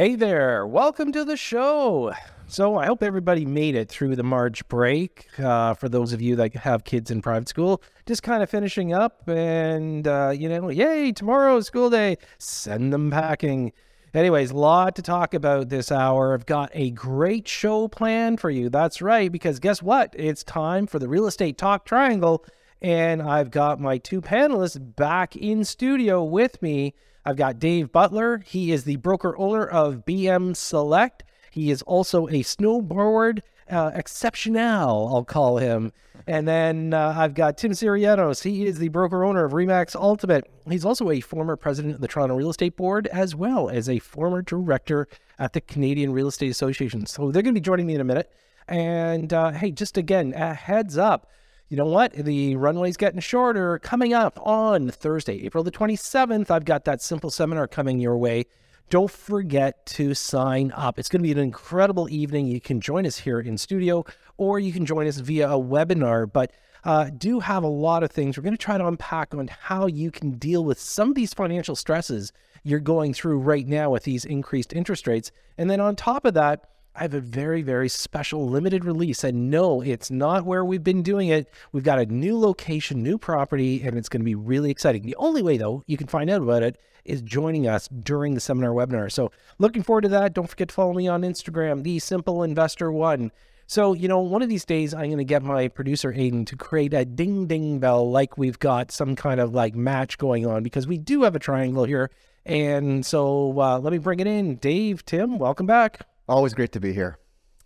Hey there, welcome to the show. So, I hope everybody made it through the March break. Uh, for those of you that have kids in private school, just kind of finishing up, and uh, you know, yay, tomorrow's school day, send them packing. Anyways, a lot to talk about this hour. I've got a great show planned for you. That's right, because guess what? It's time for the Real Estate Talk Triangle, and I've got my two panelists back in studio with me. I've got Dave Butler. He is the broker owner of BM Select. He is also a snowboard uh, exceptional, I'll call him. And then uh, I've got Tim Syrianos. He is the broker owner of Remax Ultimate. He's also a former president of the Toronto Real Estate Board, as well as a former director at the Canadian Real Estate Association. So they're going to be joining me in a minute. And uh, hey, just again, a heads up you know what? The runway's getting shorter. Coming up on Thursday, April the 27th, I've got that simple seminar coming your way. Don't forget to sign up. It's going to be an incredible evening. You can join us here in studio or you can join us via a webinar. But uh, do have a lot of things. We're going to try to unpack on how you can deal with some of these financial stresses you're going through right now with these increased interest rates. And then on top of that, I have a very, very special limited release. And no, it's not where we've been doing it. We've got a new location, new property, and it's going to be really exciting. The only way, though, you can find out about it is joining us during the seminar webinar. So looking forward to that. Don't forget to follow me on Instagram, the simple investor one. So, you know, one of these days I'm going to get my producer Aiden to create a ding ding bell like we've got some kind of like match going on because we do have a triangle here. And so uh, let me bring it in. Dave, Tim, welcome back. Always great to be here.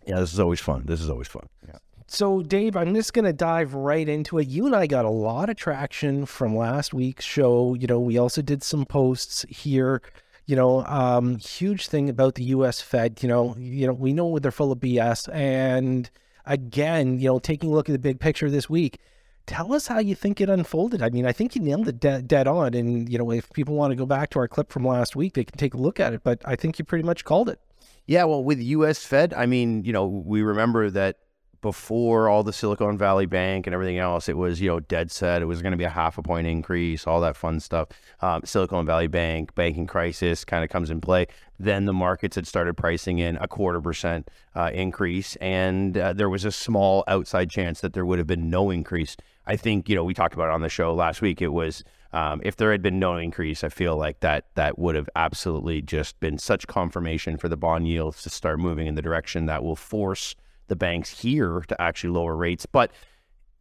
Yeah, this is always fun. This is always fun. Yeah. So, Dave, I'm just going to dive right into it. You and I got a lot of traction from last week's show. You know, we also did some posts here. You know, um, huge thing about the U.S. Fed. You know, you know, we know they're full of BS. And again, you know, taking a look at the big picture this week, tell us how you think it unfolded. I mean, I think you nailed it de- dead on. And you know, if people want to go back to our clip from last week, they can take a look at it. But I think you pretty much called it. Yeah, well, with U.S. Fed, I mean, you know, we remember that before all the Silicon Valley Bank and everything else, it was, you know, dead set. It was going to be a half a point increase, all that fun stuff. Um, Silicon Valley Bank, banking crisis kind of comes in play. Then the markets had started pricing in a quarter percent uh, increase, and uh, there was a small outside chance that there would have been no increase. I think, you know, we talked about it on the show last week. It was um, if there had been no increase, I feel like that that would have absolutely just been such confirmation for the bond yields to start moving in the direction that will force the banks here to actually lower rates. But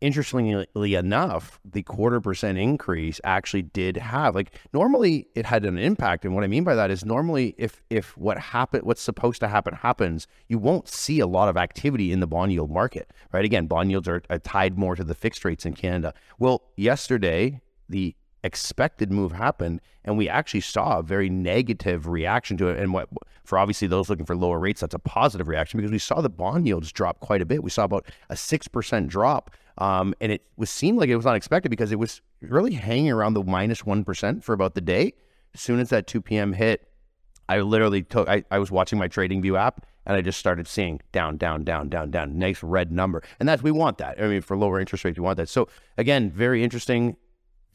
interestingly enough, the quarter percent increase actually did have like normally it had an impact. And what I mean by that is normally if if what happen what's supposed to happen happens, you won't see a lot of activity in the bond yield market. Right. Again, bond yields are, are tied more to the fixed rates in Canada. Well, yesterday the expected move happened, and we actually saw a very negative reaction to it. And what for obviously those looking for lower rates, that's a positive reaction because we saw the bond yields drop quite a bit. We saw about a six percent drop, um, and it was seemed like it was unexpected because it was really hanging around the minus minus one percent for about the day. As soon as that two p.m. hit, I literally took. I, I was watching my trading view app and I just started seeing down, down, down, down, down, nice red number. And that's, we want that. I mean, for lower interest rates, we want that. So again, very interesting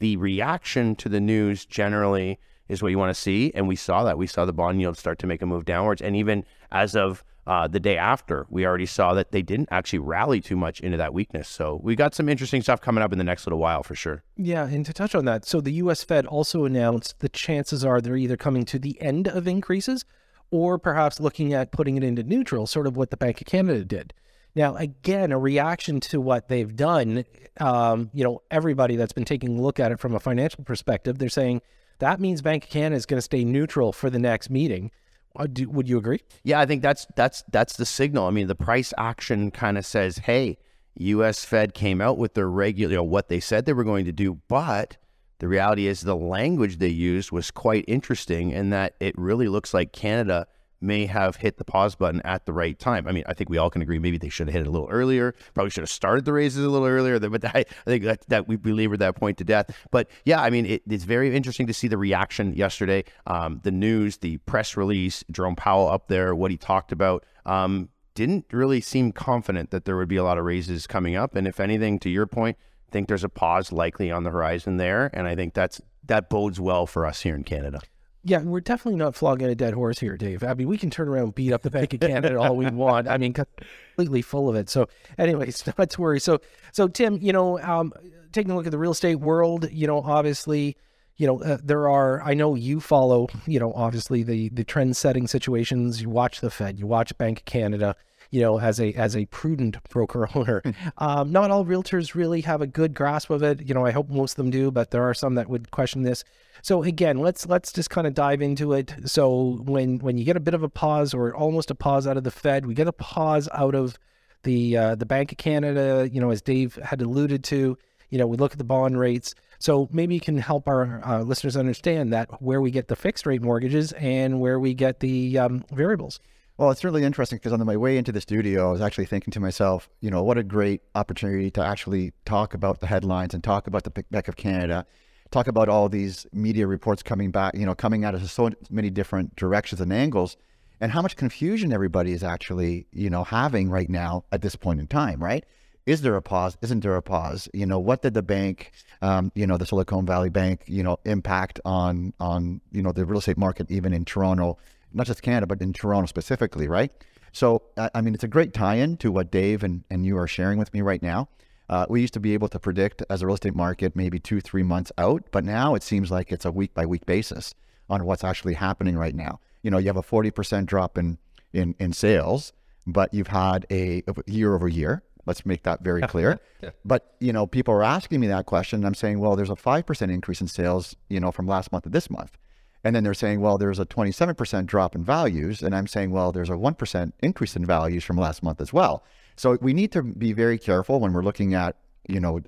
the reaction to the news generally is what you want to see. And we saw that. We saw the bond yield start to make a move downwards. And even as of uh, the day after, we already saw that they didn't actually rally too much into that weakness. So we got some interesting stuff coming up in the next little while for sure. Yeah. And to touch on that, so the US Fed also announced the chances are they're either coming to the end of increases or perhaps looking at putting it into neutral, sort of what the Bank of Canada did. Now, again, a reaction to what they've done, um, you know, everybody that's been taking a look at it from a financial perspective, they're saying that means Bank of Canada is going to stay neutral for the next meeting. Uh, do, would you agree? Yeah, I think that's that's that's the signal. I mean, the price action kind of says, "Hey, U.S. Fed came out with their regular, you know, what they said they were going to do, but." The reality is the language they used was quite interesting in that it really looks like Canada may have hit the pause button at the right time. I mean, I think we all can agree maybe they should have hit it a little earlier. Probably should have started the raises a little earlier. But I, think that, that we belabored that point to death. But yeah, I mean, it, it's very interesting to see the reaction yesterday. Um, the news, the press release, Jerome Powell up there, what he talked about. Um, didn't really seem confident that there would be a lot of raises coming up. And if anything, to your point, I think there's a pause likely on the horizon there. And I think that's that bodes well for us here in Canada. Yeah, we're definitely not flogging a dead horse here, Dave. I mean, we can turn around and beat up the Bank of Canada all we want. I mean, completely full of it. So, anyways, not to worry. So, so Tim, you know, um, taking a look at the real estate world, you know, obviously, you know, uh, there are. I know you follow, you know, obviously the the trend setting situations. You watch the Fed, you watch Bank of Canada you know, as a as a prudent broker owner. Hmm. Um, not all realtors really have a good grasp of it. You know, I hope most of them do, but there are some that would question this. So again, let's let's just kind of dive into it. So when when you get a bit of a pause or almost a pause out of the Fed, we get a pause out of the uh, the Bank of Canada. You know, as Dave had alluded to, you know, we look at the bond rates. So maybe you can help our uh, listeners understand that where we get the fixed rate mortgages and where we get the um, variables. Well, it's really interesting because on my way into the studio, I was actually thinking to myself, you know, what a great opportunity to actually talk about the headlines and talk about the Bank of Canada, talk about all these media reports coming back, you know, coming out of so many different directions and angles, and how much confusion everybody is actually, you know, having right now at this point in time, right? Is there a pause? Isn't there a pause? You know, what did the bank, um, you know, the Silicon Valley Bank, you know, impact on on you know the real estate market even in Toronto? not just Canada, but in Toronto specifically, right? So, I mean, it's a great tie in to what Dave and, and you are sharing with me right now. Uh, we used to be able to predict as a real estate market maybe two, three months out, but now it seems like it's a week by week basis on what's actually happening right now. You know, you have a 40% drop in, in, in sales, but you've had a year over year. Let's make that very clear. yeah. But, you know, people are asking me that question. I'm saying, well, there's a 5% increase in sales, you know, from last month to this month. And then they're saying, well, there's a 27% drop in values. And I'm saying, well, there's a 1% increase in values from last month as well. So we need to be very careful when we're looking at, you know,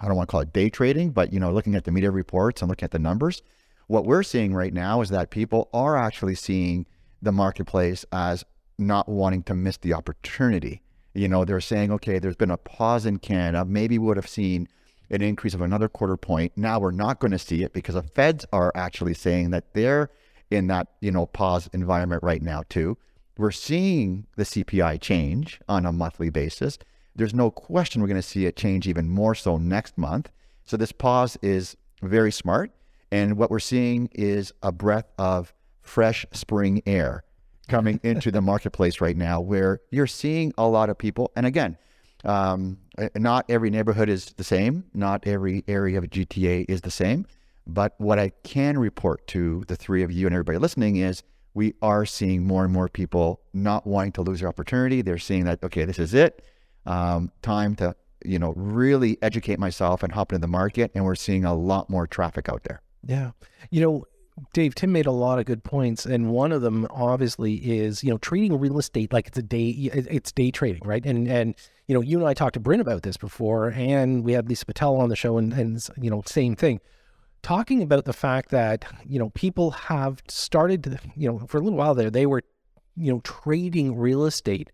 I don't want to call it day trading, but, you know, looking at the media reports and looking at the numbers. What we're seeing right now is that people are actually seeing the marketplace as not wanting to miss the opportunity. You know, they're saying, okay, there's been a pause in Canada. Maybe we would have seen an increase of another quarter point. Now we're not going to see it because the feds are actually saying that they're in that, you know, pause environment right now too. We're seeing the CPI change on a monthly basis. There's no question we're going to see it change even more so next month. So this pause is very smart. And what we're seeing is a breath of fresh spring air coming into the marketplace right now where you're seeing a lot of people. And again, um, uh, not every neighborhood is the same. Not every area of GTA is the same. But what I can report to the three of you and everybody listening is we are seeing more and more people not wanting to lose their opportunity. They're seeing that, okay, this is it. Um, time to, you know, really educate myself and hop into the market. And we're seeing a lot more traffic out there. Yeah. You know, Dave, Tim made a lot of good points, and one of them obviously is you know treating real estate like it's a day, it's day trading, right? And and you know you and I talked to Bryn about this before, and we had Lisa Patel on the show, and and you know same thing, talking about the fact that you know people have started, to, you know, for a little while there they were, you know, trading real estate,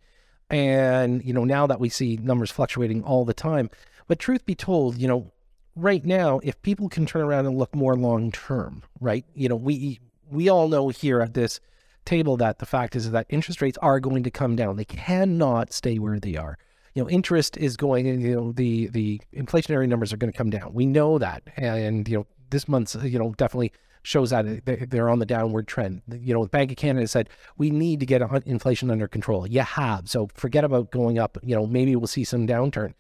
and you know now that we see numbers fluctuating all the time, but truth be told, you know right now, if people can turn around and look more long term, right? You know, we we all know here at this table that the fact is that interest rates are going to come down. They cannot stay where they are. You know, interest is going. You know, the the inflationary numbers are going to come down. We know that, and you know, this month's you know definitely shows that they're on the downward trend. You know, the Bank of Canada said we need to get inflation under control. You have, so forget about going up. You know, maybe we'll see some downturn.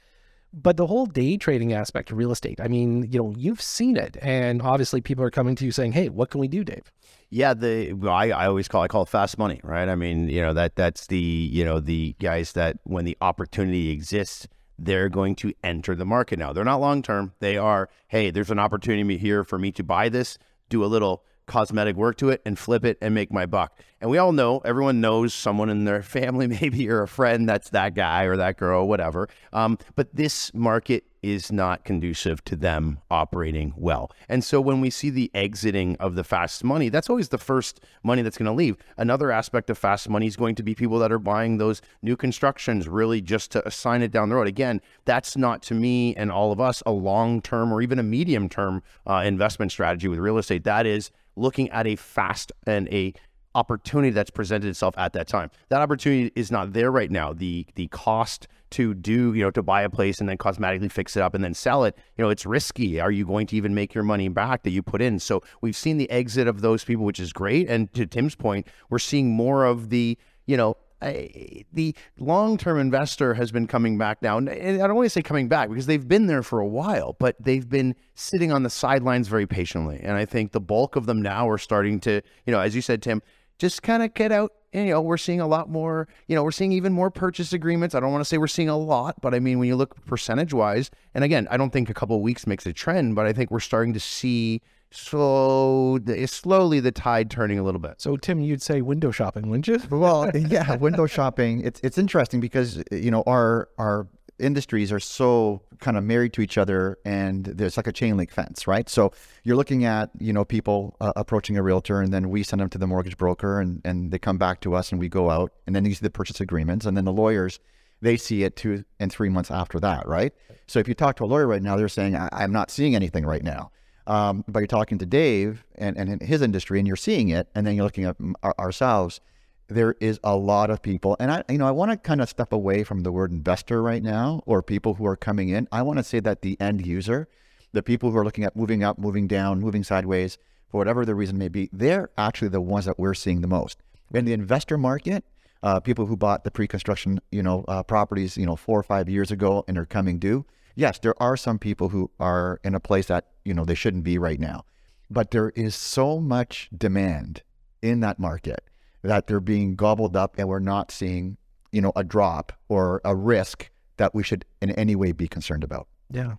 But the whole day trading aspect of real estate, I mean, you know, you've seen it, and obviously people are coming to you saying, "Hey, what can we do, Dave?" Yeah, the well, I, I always call I call it fast money, right? I mean, you know that that's the you know the guys that when the opportunity exists, they're going to enter the market now. They're not long term. They are, hey, there's an opportunity here for me to buy this, do a little cosmetic work to it and flip it and make my buck. And we all know, everyone knows someone in their family, maybe or a friend that's that guy or that girl, whatever. Um, but this market is not conducive to them operating well. And so when we see the exiting of the fast money, that's always the first money that's going to leave. Another aspect of fast money is going to be people that are buying those new constructions really just to assign it down the road. Again, that's not to me and all of us a long term or even a medium term uh, investment strategy with real estate. That is looking at a fast and a opportunity that's presented itself at that time. That opportunity is not there right now. The the cost to do, you know, to buy a place and then cosmetically fix it up and then sell it, you know, it's risky. Are you going to even make your money back that you put in? So we've seen the exit of those people, which is great. And to Tim's point, we're seeing more of the, you know, the long-term investor has been coming back now. And I don't want to say coming back because they've been there for a while, but they've been sitting on the sidelines very patiently. And I think the bulk of them now are starting to, you know, as you said, Tim, just kind of get out. And, you know, we're seeing a lot more. You know, we're seeing even more purchase agreements. I don't want to say we're seeing a lot, but I mean, when you look percentage-wise, and again, I don't think a couple weeks makes a trend, but I think we're starting to see so it's slowly the tide turning a little bit. So Tim, you'd say window shopping, wouldn't you? well, yeah, window shopping. It's it's interesting because you know our our industries are so kind of married to each other and there's like a chain link fence right so you're looking at you know people uh, approaching a realtor and then we send them to the mortgage broker and, and they come back to us and we go out and then you see the purchase agreements and then the lawyers they see it two and three months after that right so if you talk to a lawyer right now they're saying i'm not seeing anything right now um, but you're talking to Dave and, and his industry, and you're seeing it, and then you're looking at ourselves. There is a lot of people, and I, you know, I want to kind of step away from the word investor right now, or people who are coming in. I want to say that the end user, the people who are looking at moving up, moving down, moving sideways, for whatever the reason may be, they're actually the ones that we're seeing the most. In the investor market, uh, people who bought the pre-construction, you know, uh, properties, you know, four or five years ago and are coming due, yes, there are some people who are in a place that, you know, they shouldn't be right now. But there is so much demand in that market that they're being gobbled up and we're not seeing, you know, a drop or a risk that we should in any way be concerned about. Yeah.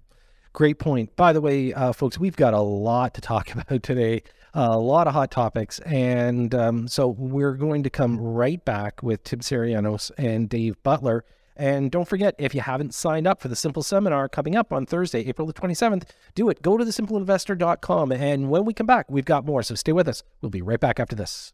Great point. By the way, uh, folks, we've got a lot to talk about today, uh, a lot of hot topics. And um, so we're going to come right back with Tim Syrianos and Dave Butler and don't forget, if you haven't signed up for the Simple Seminar coming up on Thursday, April the 27th, do it. Go to thesimpleinvestor.com. And when we come back, we've got more. So stay with us. We'll be right back after this.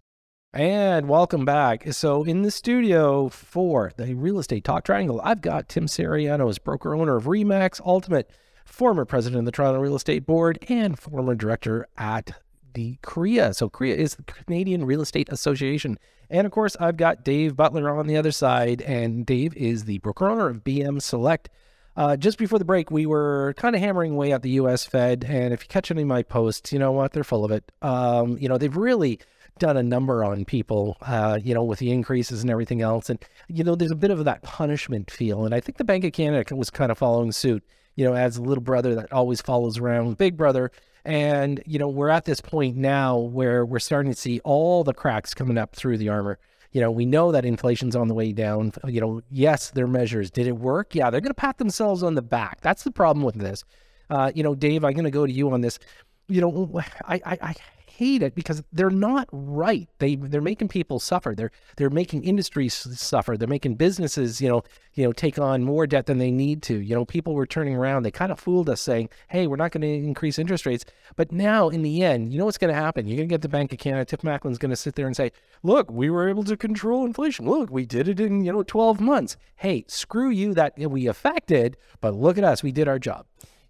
And welcome back. So, in the studio for the Real Estate Talk Triangle, I've got Tim Siriano as broker owner of Remax Ultimate, former president of the Toronto Real Estate Board, and former director at the CREA. So, CREA is the Canadian Real Estate Association. And of course, I've got Dave Butler on the other side, and Dave is the broker owner of BM Select. Uh, just before the break, we were kind of hammering away at the U.S. Fed, and if you catch any of my posts, you know what? They're full of it. Um, you know, they've really done a number on people, uh, you know, with the increases and everything else. And, you know, there's a bit of that punishment feel. And I think the Bank of Canada was kind of following suit, you know, as a little brother that always follows around big brother and, you know, we're at this point now where we're starting to see all the cracks coming up through the armor. You know, we know that inflation's on the way down. You know, yes, their measures. Did it work? Yeah, they're going to pat themselves on the back. That's the problem with this. Uh, you know, Dave, I'm going to go to you on this. You know, I, I, I hate it because they're not right. They they're making people suffer. They're they're making industries suffer. They're making businesses, you know, you know, take on more debt than they need to. You know, people were turning around. They kind of fooled us saying, "Hey, we're not going to increase interest rates." But now in the end, you know what's going to happen? You're going to get the Bank of Canada, Tiff Macklem's going to sit there and say, "Look, we were able to control inflation. Look, we did it in, you know, 12 months." Hey, screw you that we affected, but look at us. We did our job.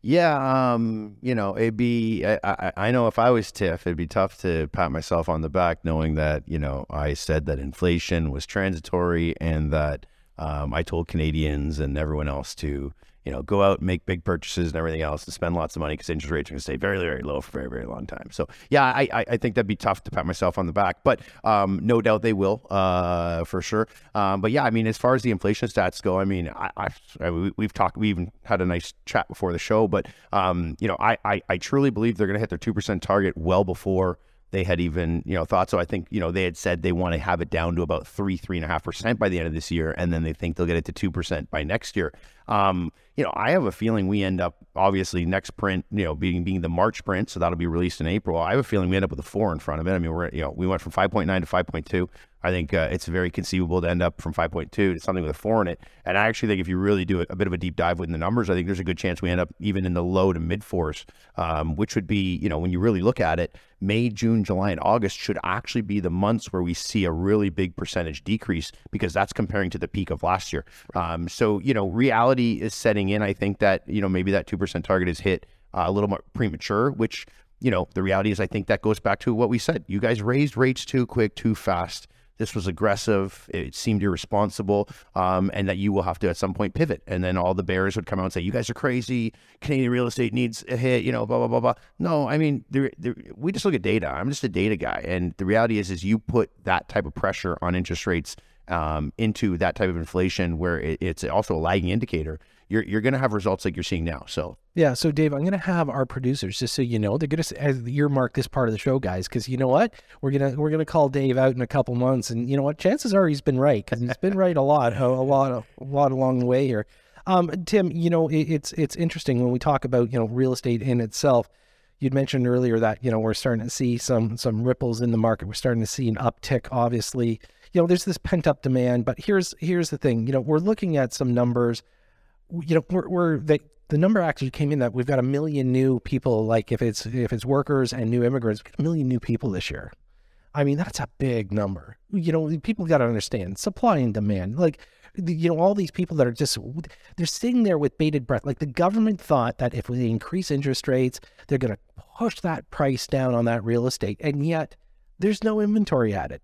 Yeah, um, you know, it'd be. I, I, I, know if I was Tiff, it'd be tough to pat myself on the back, knowing that you know I said that inflation was transitory and that um, I told Canadians and everyone else to you know, go out and make big purchases and everything else and spend lots of money because interest rates are going to stay very, very low for a very, very long time. So, yeah, I, I think that'd be tough to pat myself on the back, but um, no doubt they will uh, for sure. Um, but yeah, I mean, as far as the inflation stats go, I mean, I, I, I we've talked, we even had a nice chat before the show, but um, you know, I, I, I truly believe they're going to hit their two percent target well before they had even you know thought so. I think you know they had said they want to have it down to about three three and a half percent by the end of this year, and then they think they'll get it to two percent by next year. Um, you know, I have a feeling we end up obviously next print, you know, being being the March print, so that'll be released in April. I have a feeling we end up with a four in front of it. I mean, we're you know we went from five point nine to five point two. I think uh, it's very conceivable to end up from 5.2 to something with a four in it. And I actually think if you really do a, a bit of a deep dive within the numbers, I think there's a good chance we end up even in the low to mid fours, um, which would be, you know, when you really look at it, May, June, July, and August should actually be the months where we see a really big percentage decrease because that's comparing to the peak of last year. Um, so, you know, reality is setting in. I think that, you know, maybe that 2% target is hit uh, a little more premature, which, you know, the reality is I think that goes back to what we said. You guys raised rates too quick, too fast this was aggressive, it seemed irresponsible, um, and that you will have to at some point pivot. And then all the bears would come out and say, "You guys are crazy. Canadian real estate needs a hit." You know, blah blah blah blah. No, I mean, we just look at data. I'm just a data guy, and the reality is, is you put that type of pressure on interest rates um, into that type of inflation, where it, it's also a lagging indicator you're you're going to have results like you're seeing now. So yeah. So Dave, I'm going to have our producers just so you know they're going to earmark this part of the show, guys, because you know what we're gonna we're gonna call Dave out in a couple months, and you know what chances are he's been right because he's been right a lot, a, a lot, a lot along the way here. Um, Tim, you know it, it's it's interesting when we talk about you know real estate in itself. You'd mentioned earlier that you know we're starting to see some some ripples in the market. We're starting to see an uptick, obviously. You know, there's this pent up demand, but here's here's the thing. You know, we're looking at some numbers you know, we're, we're the, the number actually came in that we've got a million new people. Like if it's if it's workers and new immigrants, a million new people this year. I mean, that's a big number. You know, people got to understand supply and demand. Like, you know, all these people that are just they're sitting there with bated breath. Like the government thought that if we increase interest rates, they're going to push that price down on that real estate, and yet there's no inventory added.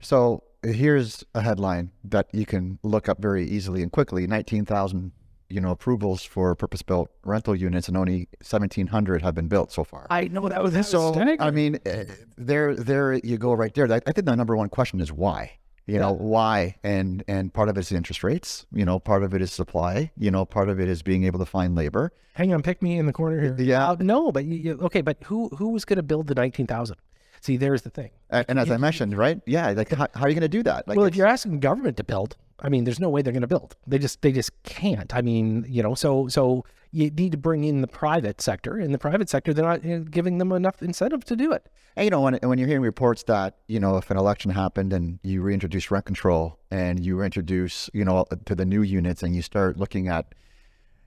So here's a headline that you can look up very easily and quickly: nineteen thousand you know approvals for purpose-built rental units, and only 1,700 have been built so far. I know that was so. Staggering. I mean, eh, there, there you go, right there. I, I think the number one question is why. You yeah. know why, and and part of it is interest rates. You know, part of it is supply. You know, part of it is being able to find labor. Hang on, pick me in the corner here. Yeah, uh, no, but you, okay, but who who was going to build the nineteen thousand? See, there's the thing. And, and as I mentioned, right? Yeah, like how, how are you going to do that? Like well, if you're asking government to build, I mean, there's no way they're going to build. They just they just can't. I mean, you know, so so you need to bring in the private sector. In the private sector, they're not uh, giving them enough incentive to do it. And you know, when when you're hearing reports that you know if an election happened and you reintroduce rent control and you introduce you know to the new units and you start looking at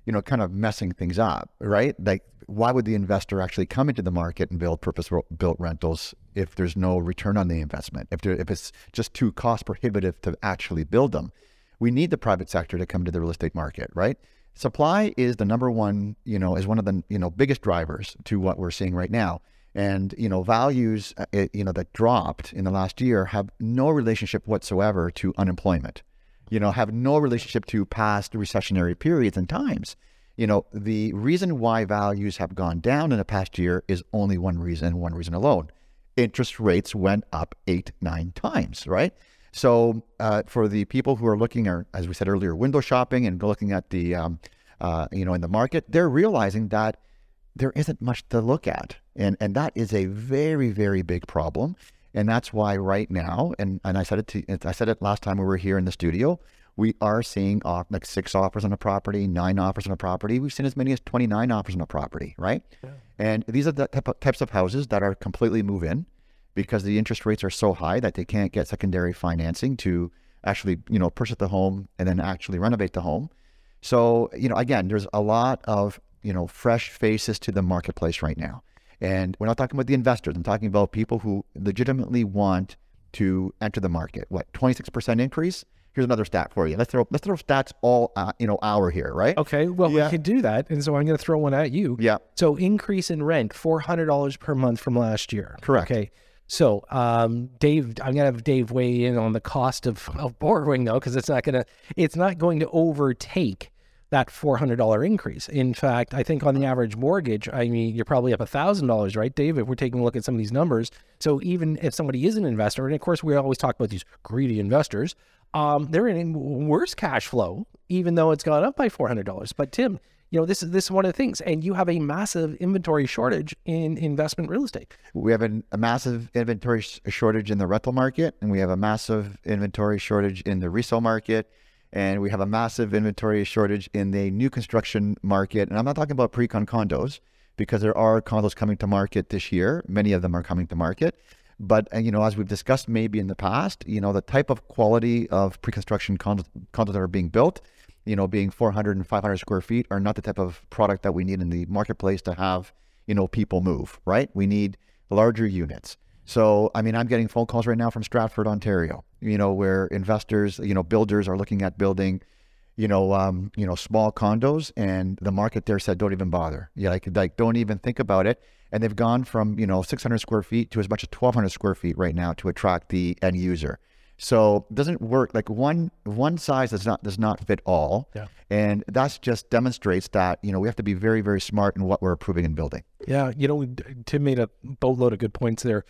you know kind of messing things up, right? Like why would the investor actually come into the market and build purpose built rentals if there's no return on the investment, if, there, if it's just too cost prohibitive to actually build them. We need the private sector to come to the real estate market, right? Supply is the number one, you know, is one of the, you know, biggest drivers to what we're seeing right now. And, you know, values, uh, you know, that dropped in the last year have no relationship whatsoever to unemployment, you know, have no relationship to past recessionary periods and times you know, the reason why values have gone down in the past year is only one reason, one reason alone. Interest rates went up eight, nine times, right? So uh, for the people who are looking, or as we said earlier, window shopping and looking at the, um, uh, you know, in the market, they're realizing that there isn't much to look at, and and that is a very, very big problem. And that's why right now, and, and I said it to, I said it last time we were here in the studio we are seeing off, like six offers on a property, nine offers on a property. We've seen as many as 29 offers on a property, right? Yeah. And these are the types of houses that are completely move in because the interest rates are so high that they can't get secondary financing to actually, you know, purchase the home and then actually renovate the home. So, you know, again, there's a lot of, you know, fresh faces to the marketplace right now. And we're not talking about the investors. I'm talking about people who legitimately want to enter the market. What, 26% increase? Here's another stat for you. Let's throw let's throw stats all uh, you know hour here, right? Okay, well yeah. we can do that, and so I'm going to throw one at you. Yeah. So increase in rent four hundred dollars per month from last year. Correct. Okay. So, um, Dave, I'm gonna have Dave weigh in on the cost of, of borrowing though, because it's not gonna, it's not going to overtake that $400 increase. In fact, I think on the average mortgage, I mean, you're probably up $1,000, right, Dave, if we're taking a look at some of these numbers. So even if somebody is an investor, and of course, we always talk about these greedy investors, um, they're in worse cash flow, even though it's gone up by four hundred dollars. But Tim, you know this is this is one of the things, and you have a massive inventory shortage in investment real estate. We have a, a massive inventory shortage in the rental market, and we have a massive inventory shortage in the resale market, and we have a massive inventory shortage in the new construction market. And I'm not talking about pre-con condos because there are condos coming to market this year. Many of them are coming to market. But uh, you know, as we've discussed maybe in the past, you know, the type of quality of pre-construction condos, condos that are being built, you know, being 400 and 500 square feet, are not the type of product that we need in the marketplace to have, you know, people move. Right? We need larger units. So, I mean, I'm getting phone calls right now from Stratford, Ontario. You know, where investors, you know, builders are looking at building you know, um, you know, small condos, and the market there said, "Don't even bother. Yeah, like, like, don't even think about it." and they've gone from you know 600 square feet to as much as 1200 square feet right now to attract the end user So it doesn't work like one one size does not does not fit all. Yeah. And that just demonstrates that, you know, we have to be very, very smart in what we're approving and building. Yeah, you know, Tim made a boatload of good points there.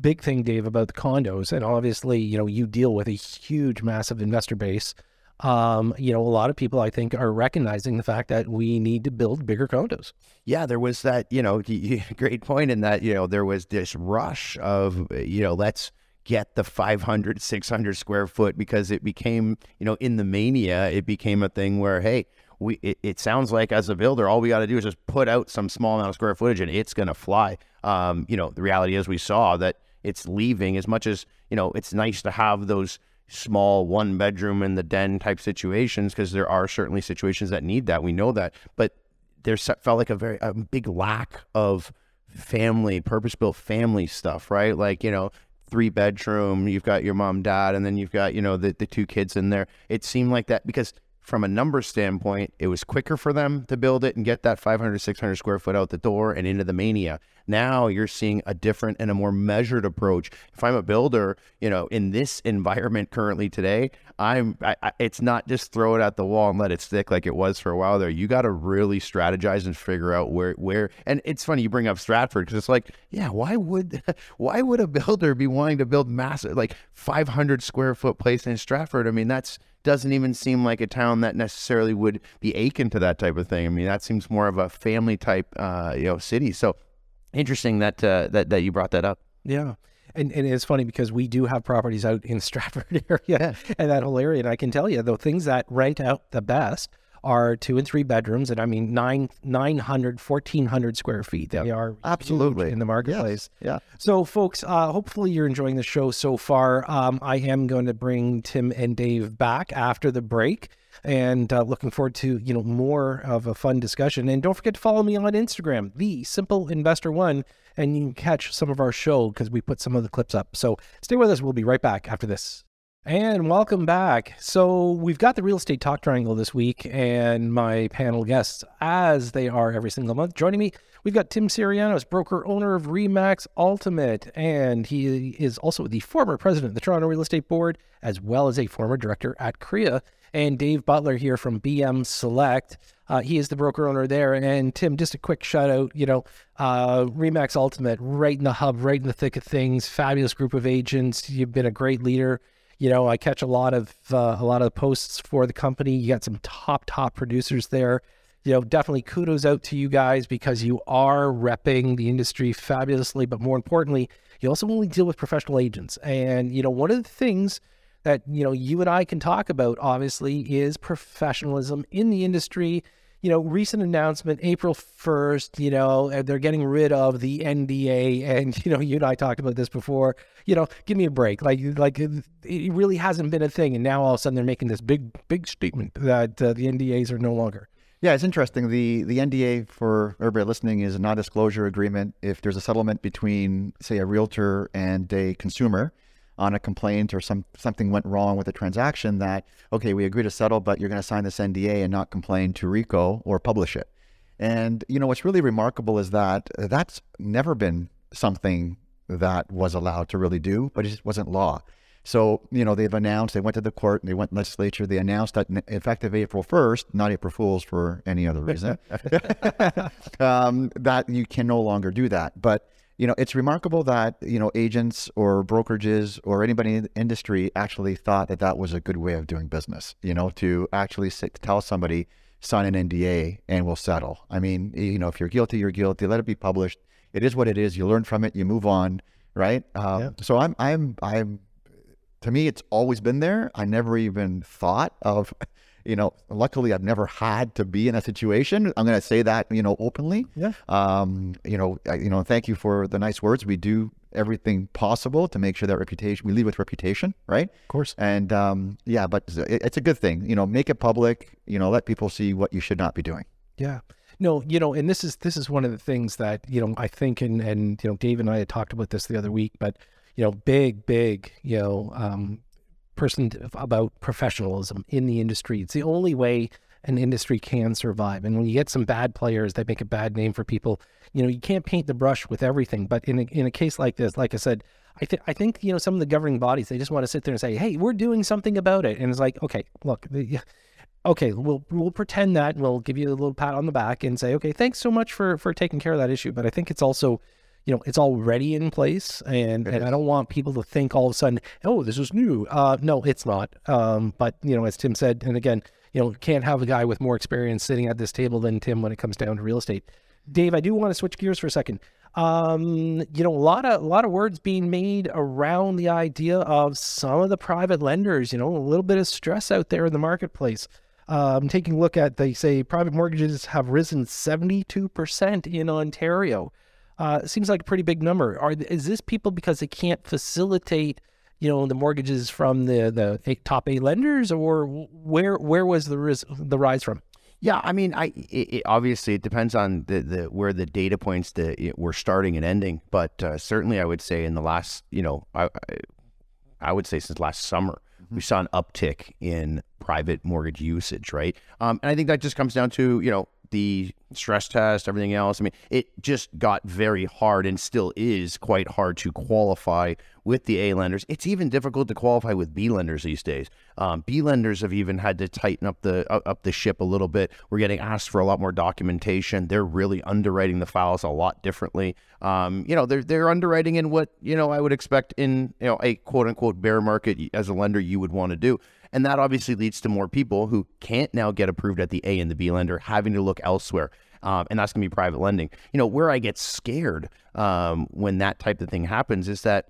Big thing, Dave, about the condos, and obviously, you know, you deal with a huge, massive investor base. Um, you know, a lot of people, I think, are recognizing the fact that we need to build bigger condos. Yeah, there was that, you know, great point in that, you know, there was this rush of, you know, let's get the 500, 600 square foot because it became, you know, in the mania, it became a thing where, hey, we it, it sounds like as a builder, all we got to do is just put out some small amount of square footage and it's going to fly. Um, you know, the reality is we saw that it's leaving as much as, you know, it's nice to have those small one bedroom in the den type situations because there are certainly situations that need that. We know that. But there felt like a very a big lack of family, purpose built family stuff, right? Like, you know, three bedroom, you've got your mom, dad, and then you've got, you know, the, the two kids in there. It seemed like that because from a number standpoint, it was quicker for them to build it and get that 500, 600 square foot out the door and into the mania. Now you're seeing a different and a more measured approach. If I'm a builder, you know, in this environment currently today, I'm, I, I, it's not just throw it at the wall and let it stick like it was for a while there. You got to really strategize and figure out where, where, and it's funny you bring up Stratford because it's like, yeah, why would, why would a builder be wanting to build massive, like 500 square foot place in Stratford? I mean, that's, doesn't even seem like a town that necessarily would be akin to that type of thing. I mean, that seems more of a family type, uh, you know, city. So interesting that uh, that that you brought that up. Yeah. And, and it's funny because we do have properties out in Stratford area yeah. and that whole area. And I can tell you, the things that rent out the best are two and three bedrooms. And I mean, nine, 900, 1400 square feet. They are absolutely in the marketplace. Yes. Yeah. So, folks, uh, hopefully you're enjoying the show so far. Um, I am going to bring Tim and Dave back after the break and uh, looking forward to you know more of a fun discussion and don't forget to follow me on instagram the simple investor one and you can catch some of our show because we put some of the clips up so stay with us we'll be right back after this and welcome back. So, we've got the real estate talk triangle this week, and my panel guests, as they are every single month, joining me. We've got Tim Syrianos, broker owner of Remax Ultimate, and he is also the former president of the Toronto Real Estate Board, as well as a former director at CREA. And Dave Butler here from BM Select. Uh, he is the broker owner there. And Tim, just a quick shout out, you know, uh, Remax Ultimate, right in the hub, right in the thick of things, fabulous group of agents. You've been a great leader you know, I catch a lot of uh, a lot of posts for the company. You got some top top producers there. You know, definitely kudos out to you guys because you are repping the industry fabulously. But more importantly, you also only deal with professional agents. And you know, one of the things that you know you and I can talk about obviously is professionalism in the industry you know, recent announcement, April 1st, you know, they're getting rid of the NDA. And, you know, you and I talked about this before, you know, give me a break. Like, like it really hasn't been a thing. And now all of a sudden they're making this big, big statement that uh, the NDAs are no longer. Yeah, it's interesting. The the NDA for everybody listening is a non-disclosure agreement. If there's a settlement between, say, a realtor and a consumer, on a complaint or some something went wrong with a transaction that okay we agree to settle but you're going to sign this NDA and not complain to RECO or publish it. And you know what's really remarkable is that that's never been something that was allowed to really do, but it just wasn't law. So, you know, they've announced, they went to the court and they went legislature, they announced that effective April 1st, not April Fools for any other reason, um, that you can no longer do that. But you know, it's remarkable that, you know, agents or brokerages or anybody in the industry actually thought that that was a good way of doing business, you know, to actually sit, tell somebody, sign an NDA and we'll settle. I mean, you know, if you're guilty, you're guilty. Let it be published. It is what it is. You learn from it. You move on, right? Um, yeah. So I'm, I'm, I'm. To me, it's always been there. I never even thought of you know, luckily I've never had to be in a situation. I'm going to say that, you know, openly. Yeah. Um, you know, I, you know, thank you for the nice words. We do everything possible to make sure that reputation, we lead with reputation, right? Of course. And um, yeah, but it's a good thing, you know, make it public, you know, let people see what you should not be doing. Yeah. No, you know, and this is this is one of the things that you know I think, and and you know, Dave and I had talked about this the other week, but you know, big, big, you know, um, person about professionalism in the industry. It's the only way an industry can survive. And when you get some bad players that make a bad name for people, you know, you can't paint the brush with everything. But in a, in a case like this, like I said, I, th- I think, you know, some of the governing bodies, they just want to sit there and say, hey, we're doing something about it. And it's like, okay, look, the, okay, we'll we'll pretend that we'll give you a little pat on the back and say, okay, thanks so much for for taking care of that issue. But I think it's also, you know, it's already in place, and and I don't want people to think all of a sudden, oh, this is new. Uh, no, it's not. Um, but you know, as Tim said, and again, you know, can't have a guy with more experience sitting at this table than Tim when it comes down to real estate. Dave, I do want to switch gears for a second. Um, you know, a lot of a lot of words being made around the idea of some of the private lenders. You know, a little bit of stress out there in the marketplace. Um, taking a look at, they say private mortgages have risen 72% in Ontario. Uh, seems like a pretty big number. Are is this people because they can't facilitate, you know, the mortgages from the the top A lenders, or where where was the ris- the rise from? Yeah, I mean, I it, it, obviously it depends on the, the where the data points that it, we're starting and ending, but uh, certainly I would say in the last, you know, I I would say since last summer, mm-hmm. we saw an uptick in private mortgage usage, right? Um, and I think that just comes down to you know the stress test, everything else. I mean, it just got very hard and still is quite hard to qualify with the A lenders. It's even difficult to qualify with B lenders these days. Um, B lenders have even had to tighten up the uh, up the ship a little bit. We're getting asked for a lot more documentation. They're really underwriting the files a lot differently. Um, you know, they're they're underwriting in what you know I would expect in you know a quote unquote bear market as a lender you would want to do. And that obviously leads to more people who can't now get approved at the A and the B lender having to look elsewhere. Um, and that's going to be private lending. You know, where I get scared um, when that type of thing happens is that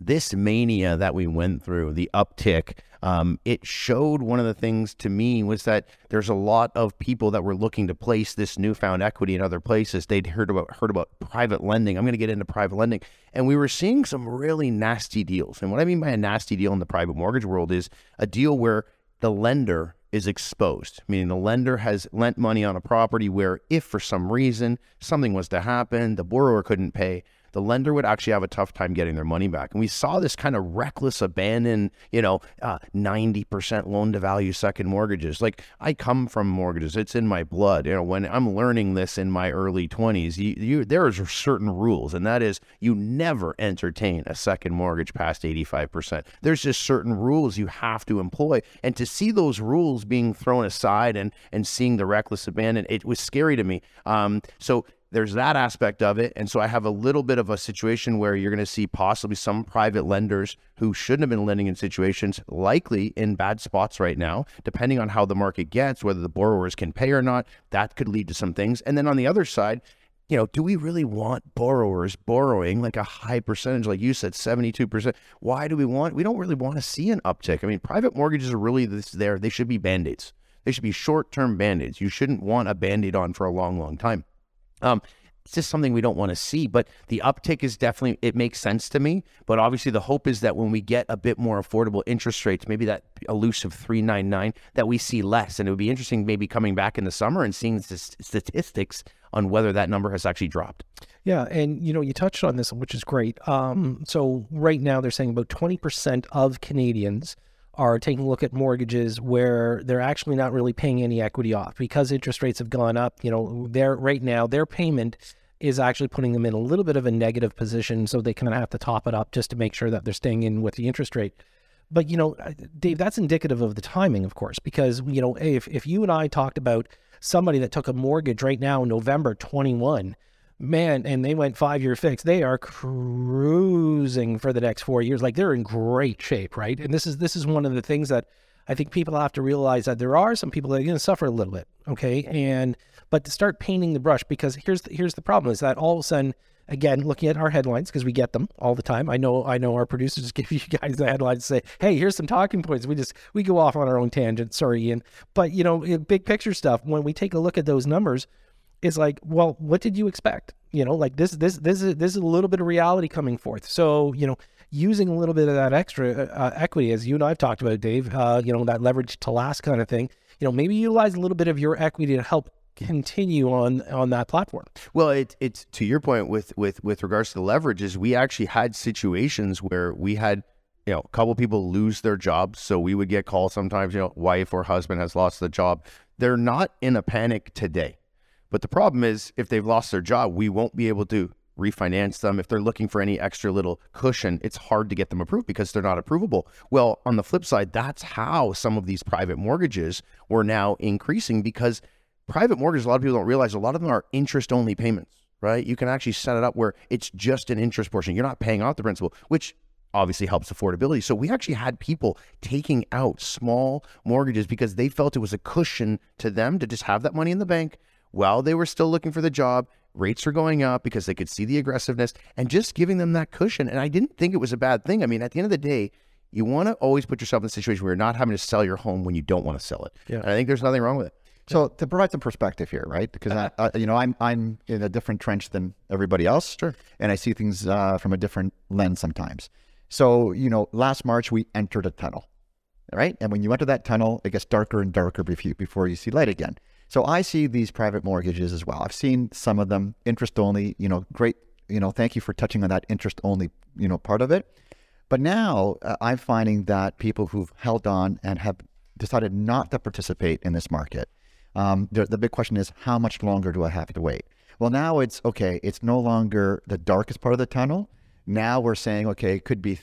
this mania that we went through, the uptick, um, it showed one of the things to me was that there's a lot of people that were looking to place this newfound equity in other places. They'd heard about heard about private lending. I'm going to get into private lending, and we were seeing some really nasty deals. And what I mean by a nasty deal in the private mortgage world is a deal where the lender is exposed, meaning the lender has lent money on a property where, if for some reason something was to happen, the borrower couldn't pay, the lender would actually have a tough time getting their money back. And we saw this kind of reckless abandon, you know, uh, 90% loan to value second mortgages. Like I come from mortgages, it's in my blood. You know, when I'm learning this in my early 20s, you, you, there are certain rules, and that is you never entertain a second mortgage past 85%. There's just certain rules you have to employ. And to see those rules being thrown aside and, and seeing the reckless abandon, it was scary to me. Um, so there's that aspect of it. And so I have a little bit of a situation where you're going to see possibly some private lenders who shouldn't have been lending in situations likely in bad spots right now, depending on how the market gets, whether the borrowers can pay or not. That could lead to some things. And then on the other side, you know, do we really want borrowers borrowing like a high percentage, like you said, 72%? Why do we want, we don't really want to see an uptick. I mean, private mortgages are really this there. They should be band aids. They should be short term band aids. You shouldn't want a band aid on for a long, long time. Um, it's just something we don't want to see. But the uptick is definitely it makes sense to me. But obviously, the hope is that when we get a bit more affordable interest rates, maybe that elusive three nine nine, that we see less. And it would be interesting, maybe coming back in the summer and seeing the statistics on whether that number has actually dropped. Yeah, and you know, you touched on this, which is great. Um, so right now, they're saying about twenty percent of Canadians are taking a look at mortgages where they're actually not really paying any equity off because interest rates have gone up. You know, they're right now their payment is actually putting them in a little bit of a negative position, so they kind of have to top it up just to make sure that they're staying in with the interest rate. But you know, Dave, that's indicative of the timing, of course, because you know, if if you and I talked about somebody that took a mortgage right now, November twenty one man, and they went five year fix. They are cruising for the next four years. Like they're in great shape, right? And this is this is one of the things that I think people have to realize that there are some people that are going to suffer a little bit, okay? And but to start painting the brush because here's the, here's the problem is that all of a sudden again looking at our headlines because we get them all the time i know i know our producers give you guys the headlines say hey here's some talking points we just we go off on our own tangent sorry ian but you know big picture stuff when we take a look at those numbers is like, well, what did you expect? You know, like this, this, this is this is a little bit of reality coming forth. So, you know, using a little bit of that extra uh, uh, equity, as you and I've talked about, Dave, uh, you know, that leverage to last kind of thing. You know, maybe utilize a little bit of your equity to help continue on on that platform. Well, it, it's to your point with with with regards to the leverages, we actually had situations where we had you know, a couple people lose their jobs. So we would get calls sometimes, you know, wife or husband has lost the job. They're not in a panic today. But the problem is, if they've lost their job, we won't be able to refinance them. If they're looking for any extra little cushion, it's hard to get them approved because they're not approvable. Well, on the flip side, that's how some of these private mortgages were now increasing because private mortgages, a lot of people don't realize a lot of them are interest only payments, right? You can actually set it up where it's just an interest portion. You're not paying off the principal, which obviously helps affordability. So we actually had people taking out small mortgages because they felt it was a cushion to them to just have that money in the bank while they were still looking for the job. Rates were going up because they could see the aggressiveness and just giving them that cushion. And I didn't think it was a bad thing. I mean, at the end of the day, you want to always put yourself in a situation where you're not having to sell your home when you don't want to sell it. Yeah. And I think there's nothing wrong with it. So to provide some perspective here, right? Because I, I, you know, I'm I'm in a different trench than everybody else, Sure. and I see things uh, from a different lens sometimes. So you know, last March we entered a tunnel, right? And when you enter that tunnel, it gets darker and darker before you, before you see light again. So I see these private mortgages as well. I've seen some of them interest only. You know, great. You know, thank you for touching on that interest only. You know, part of it. But now uh, I'm finding that people who've held on and have decided not to participate in this market um, the, the big question is, how much longer do I have to wait? Well, now it's okay. It's no longer the darkest part of the tunnel. Now we're saying, okay, it could be,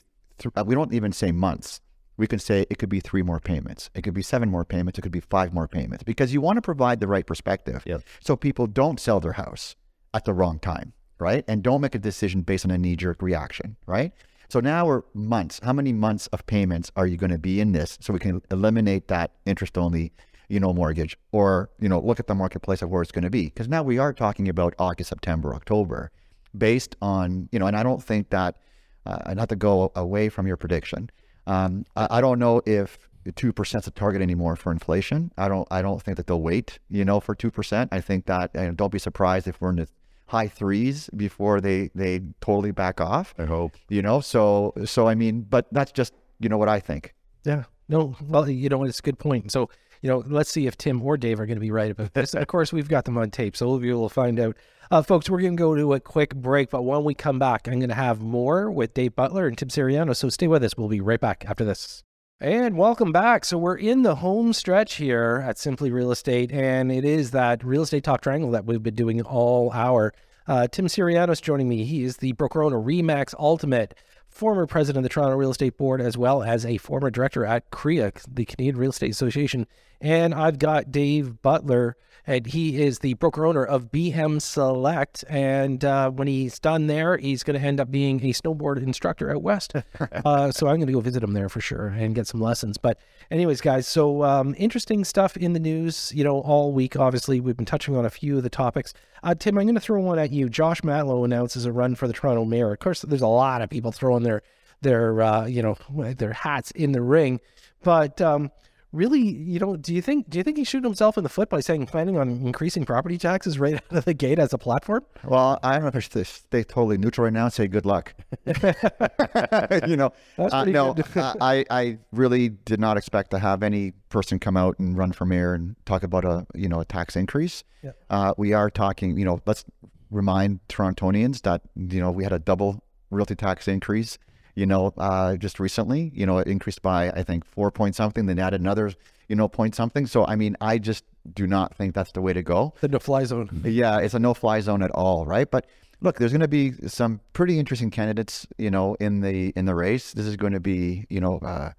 uh, we don't even say months. We can say it could be three more payments. It could be seven more payments. It could be five more payments because you want to provide the right perspective. Yep. So people don't sell their house at the wrong time, right? And don't make a decision based on a knee jerk reaction, right? So now we're months. How many months of payments are you going to be in this so we can eliminate that interest only you know, mortgage or, you know, look at the marketplace of where it's going to be. Because now we are talking about August, September, October based on, you know, and I don't think that, uh, not to go away from your prediction, um, I, I don't know if 2% is a target anymore for inflation. I don't, I don't think that they'll wait, you know, for 2%. I think that, and don't be surprised if we're in the high threes before they, they totally back off, I hope. you know? So, so, I mean, but that's just, you know, what I think. Yeah. No, well, you know, it's a good point. So, you know, let's see if Tim or Dave are going to be right about this. of course, we've got them on tape, so we will be able to find out. Uh, folks, we're going to go to a quick break, but when we come back, I'm going to have more with Dave Butler and Tim Siriano. So stay with us. We'll be right back after this. And welcome back. So we're in the home stretch here at Simply Real Estate, and it is that real estate talk triangle that we've been doing all hour. Uh, Tim Syrianos joining me. He is the broker owner Remax Ultimate, former president of the Toronto Real Estate Board, as well as a former director at CREA, the Canadian Real Estate Association. And I've got Dave Butler, and he is the broker owner of BM Select. And uh, when he's done there, he's going to end up being a snowboard instructor out west. uh, so I'm going to go visit him there for sure and get some lessons. But, anyways, guys, so um, interesting stuff in the news, you know, all week. Obviously, we've been touching on a few of the topics. Uh, Tim, I'm going to throw one at you. Josh Matlow announces a run for the Toronto mayor. Of course, there's a lot of people throwing their their uh, you know their hats in the ring, but um, really, you know, do you think do you think he shooted himself in the foot by saying planning on increasing property taxes right out of the gate as a platform? Well, I don't know if should stay totally neutral right now and say good luck. you know, uh, no. I, I really did not expect to have any person come out and run for mayor and talk about a you know a tax increase. Yeah. Uh, we are talking, you know, let's remind Torontonians that you know we had a double realty tax increase. You know, uh, just recently, you know, it increased by I think four point something, then added another, you know, point something. So I mean, I just do not think that's the way to go. The no-fly zone. Yeah, it's a no-fly zone at all, right? But look, there's going to be some pretty interesting candidates, you know, in the in the race. This is going to be, you know, uh,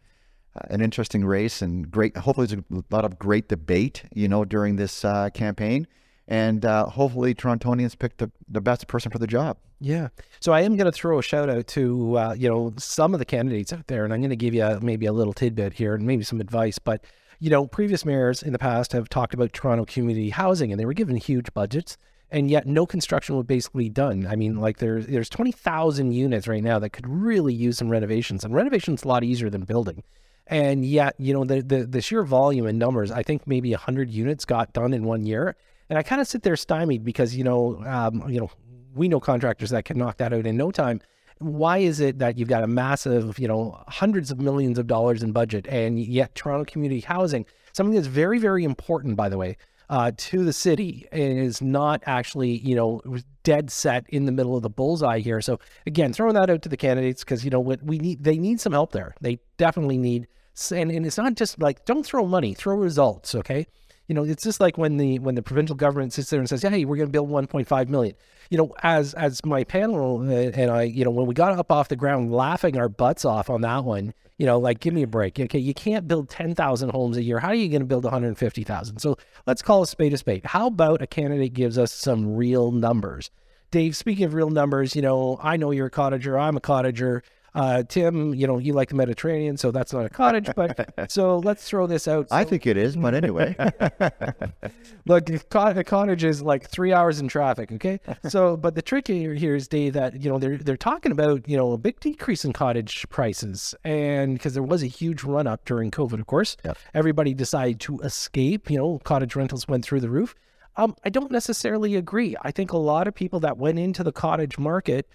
an interesting race and great. Hopefully, there's a lot of great debate, you know, during this uh, campaign, and uh, hopefully, Torontonians pick the, the best person for the job. Yeah. So I am going to throw a shout out to uh, you know some of the candidates out there, and I'm going to give you maybe a little tidbit here and maybe some advice. But you know, previous mayors in the past have talked about Toronto community housing, and they were given huge budgets, and yet no construction was basically done. I mean, like there's there's twenty thousand units right now that could really use some renovations, and renovations a lot easier than building. And yet, you know, the the, the sheer volume and numbers, I think maybe hundred units got done in one year, and I kind of sit there stymied because you know, um, you know, we know contractors that can knock that out in no time. Why is it that you've got a massive, you know, hundreds of millions of dollars in budget, and yet Toronto community housing, something that's very, very important, by the way, uh, to the city is not actually, you know, dead set in the middle of the bullseye here. So again, throwing that out to the candidates because you know what we need, they need some help there. They definitely need, and, and it's not just like don't throw money, throw results. Okay, you know, it's just like when the when the provincial government sits there and says, "Hey, we're going to build 1.5 million." You know, as as my panel uh, and I, you know, when we got up off the ground, laughing our butts off on that one. You know, like give me a break. Okay, you can't build 10,000 homes a year. How are you going to build 150,000? So let's call a spade a spade. How about a candidate gives us some real numbers? Dave, speaking of real numbers, you know, I know you're a cottager. I'm a cottager. Uh, Tim, you know, you like the Mediterranean, so that's not a cottage, but so let's throw this out. So, I think it is, but anyway. look, a cottage is like three hours in traffic. Okay, so but the trick here, here is, Dave, that you know they're they're talking about you know a big decrease in cottage prices, and because there was a huge run up during COVID, of course, Yep. everybody decided to escape. You know, cottage rentals went through the roof. Um, I don't necessarily agree. I think a lot of people that went into the cottage market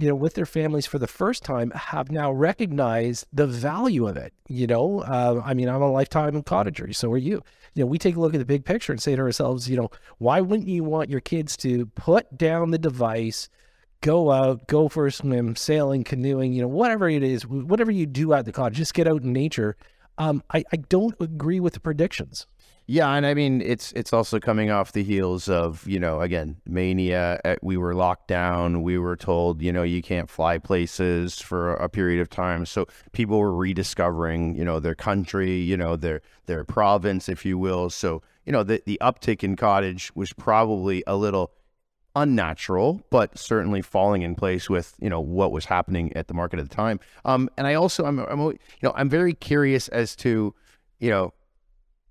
you know, with their families for the first time have now recognized the value of it. You know, uh, I mean, I'm a lifetime cottager, so are you. You know, we take a look at the big picture and say to ourselves, you know, why wouldn't you want your kids to put down the device, go out, go for a swim, sailing, canoeing, you know, whatever it is, whatever you do at the cottage, just get out in nature. Um, I, I don't agree with the predictions. Yeah, and I mean it's it's also coming off the heels of you know again mania. Uh, We were locked down. We were told you know you can't fly places for a period of time. So people were rediscovering you know their country, you know their their province, if you will. So you know the the uptick in cottage was probably a little unnatural, but certainly falling in place with you know what was happening at the market at the time. Um, and I also I'm, I'm you know I'm very curious as to you know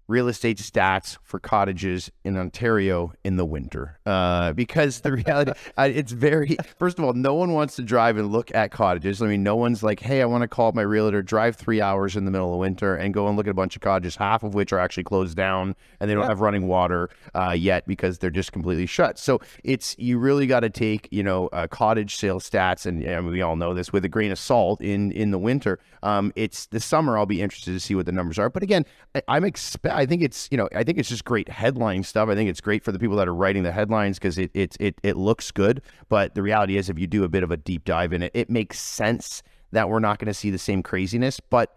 real estate stats for cottages in Ontario in the winter. Uh, because the reality, uh, it's very, first of all, no one wants to drive and look at cottages. I mean, no one's like, hey, I want to call my realtor, drive three hours in the middle of winter and go and look at a bunch of cottages, half of which are actually closed down and they don't have running water uh, yet because they're just completely shut. So it's, you really got to take, you know, uh, cottage sales stats, and mean, we all know this with a grain of salt in, in the winter. Um, it's the summer, I'll be interested to see what the numbers are. But again, I, I'm expect, I think it's you know I think it's just great headline stuff. I think it's great for the people that are writing the headlines because it it it it looks good. But the reality is, if you do a bit of a deep dive in it, it makes sense that we're not going to see the same craziness. But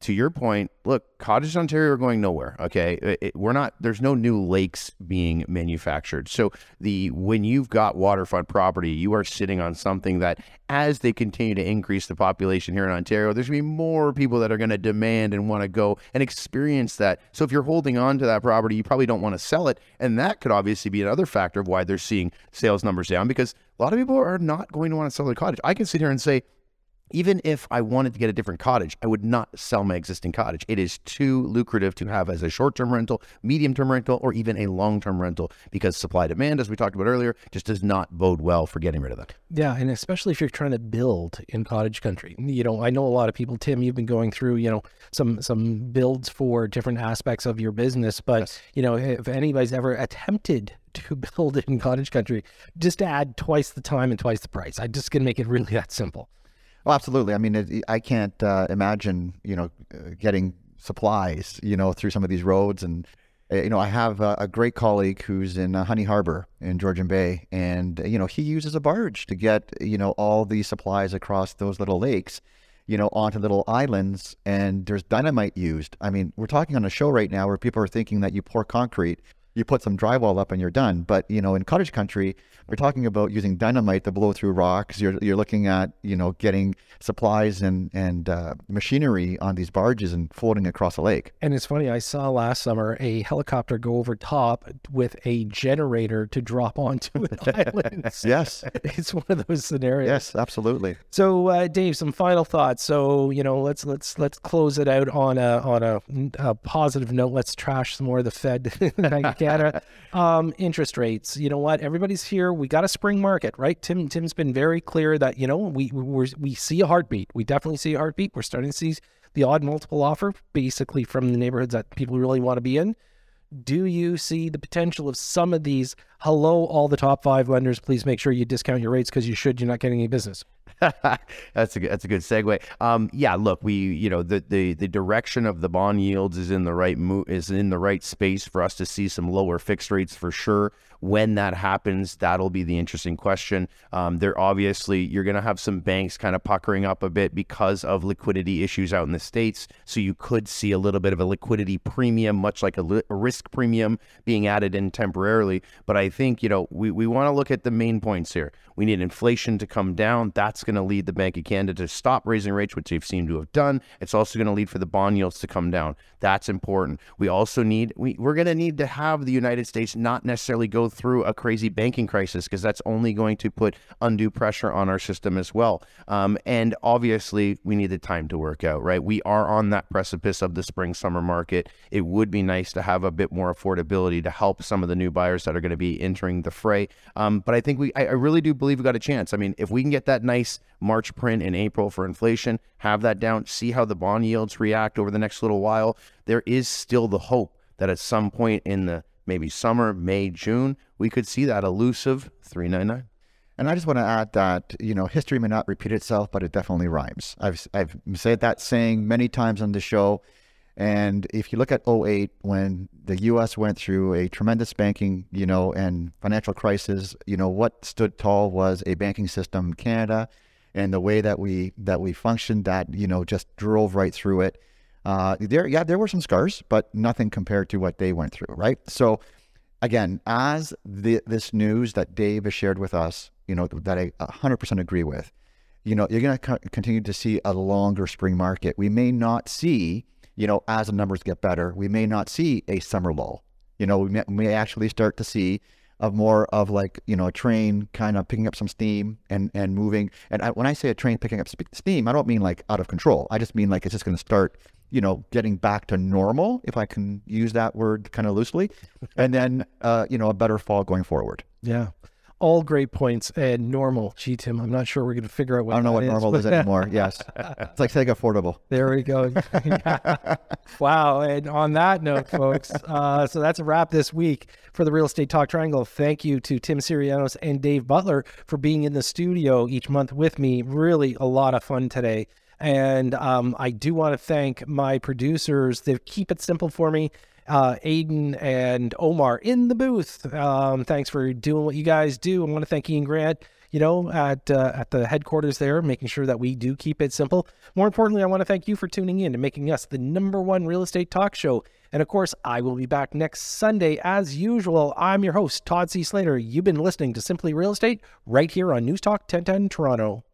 to your point, look, Cottage Ontario are going nowhere. Okay, It- it- we're not. There's no new lakes being manufactured. So the when you've got waterfront property, you are sitting on something that, as they continue to increase the population here in Ontario, there's gonna be more people that are going to demand and want to go and experience that. So if you're holding on to that property, you probably don't want to sell it, and that could obviously be another factor of why they're seeing sales numbers down because a lot of people are not going to want to sell their cottage. I can sit here and say even if I wanted to get a different cottage, I would not sell my existing cottage. It is too lucrative to have as a short term rental, medium term rental, or even a long term rental because supply demand, as we talked about earlier, just does not bode well for getting rid of that. Yeah, and especially if you're trying to build in cottage country. You know, I know a lot of people. Tim, you've been going through, you know, some some builds for different aspects of your business. But Yes. you know, if anybody's ever attempted to build in cottage country, just add twice the time and twice the price. I'm just gonna make it really that simple. Well, absolutely. I mean, it, I can't uh, imagine, you know, getting supplies, you know, through some of these roads. And, uh, you know, I have a, a great colleague who's in uh, Honey Harbor in Georgian Bay, and, uh, you know, he uses a barge to get, you know, all these supplies across those little lakes, you know, onto little islands. And there's dynamite used. I mean, we're talking on a show right now where people are thinking that you pour concrete you put some drywall up and you're done. But you know, in cottage country, we're talking about using dynamite to blow through rocks. You're you're looking at you know getting supplies and and uh, machinery on these barges and floating across a lake. And it's funny, I saw last summer a helicopter go over top with a generator to drop onto an island. Yes, It's one of those scenarios. yes, absolutely. So, uh, Dave, some final thoughts. So, you know, let's let's let's close it out on a on a, a positive note. Let's trash some more of the Fed Canada. Um, interest rates. You know what? Everybody's here. We got a spring market, right? Tim Tim's been very clear that you know we we we see a heartbeat. We definitely see a heartbeat. We're starting to see the odd multiple offer, basically from the neighborhoods that people really want to be in. Do you see the potential of some of these hello, all the top five lenders. Please make sure you discount your rates because you should. You're not getting any business. that's a good, that's a good segue. Um, yeah, look, we you know the, the the direction of the bond yields is in the right mo- is in the right space for us to see some lower fixed rates for sure. When that happens, that'll be the interesting question. Um, there obviously you're going to have some banks kind of puckering up a bit because of liquidity issues out in the states. So you could see a little bit of a liquidity premium, much like a, li- a risk premium being added in temporarily. But I think you know we we want to look at the main points here. We need inflation to come down. That's going to lead the Bank of Canada to stop raising rates, which they've seemed to have done. It's also going to lead for the bond yields to come down. That's important. We also need we we're going to need to have the United States not necessarily go through a crazy banking crisis because that's only going to put undue pressure on our system as well. Um, and obviously, we need the time to work out. Right, we are on that precipice of the spring summer market. It would be nice to have a bit more affordability to help some of the new buyers that are going to be entering the fray. Um, but I think we I, I really do believe we got a chance. I mean, if we can get that nice March print in April for inflation, have that down, see how the bond yields react over the next little while, there is still the hope that at some point in the maybe summer, May, June, we could see that elusive 399. And I just want to add that, you know, history may not repeat itself, but it definitely rhymes. I've, I've said that saying many times on the show. And if you look at 08, when the U.S. went through a tremendous banking, you know, and financial crisis, you know, what stood tall was a banking system, Canada, and the way that we that we functioned, that you know, just drove right through it. Uh, there, yeah, there were some scars, but nothing compared to what they went through, right? So, again, as the, this news that Dave has shared with us, you know, that I 100% agree with, you know, you're going to co- continue to see a longer spring market. We may not see you know, as the numbers get better, we may not see a summer lull. You know, we may, we may actually start to see of more of like you know a train kind of picking up some steam and and moving. And I, when I say a train picking up steam, I don't mean like out of control. I just mean like it's just going to start you know getting back to normal, if I can use that word kind of loosely, and then uh, you know a better fall going forward. Yeah all great points and normal. Gee, Tim, I'm not sure we're going to figure out what I don't know what is, normal is anymore. Yes, it's like saying affordable. There we go. wow. And on that note, folks, uh, so that's a wrap this week for the Real Estate Talk Triangle. Thank you to Tim Syrianos and Dave Butler for being in the studio each month with me. Really a lot of fun today. And um, I do want to thank my producers. They keep it simple for me uh, Aiden and Omar in the booth. Um, thanks for doing what you guys do. I want to thank Ian Grant, you know, at uh, at the headquarters there, making sure that we do keep it simple. More importantly, I want to thank you for tuning in and making us the number one real estate talk show. And of course, I will be back next Sunday as usual. I'm your host, Todd C. Slater. You've been listening to Simply Real Estate right here on News Talk 1010 Toronto.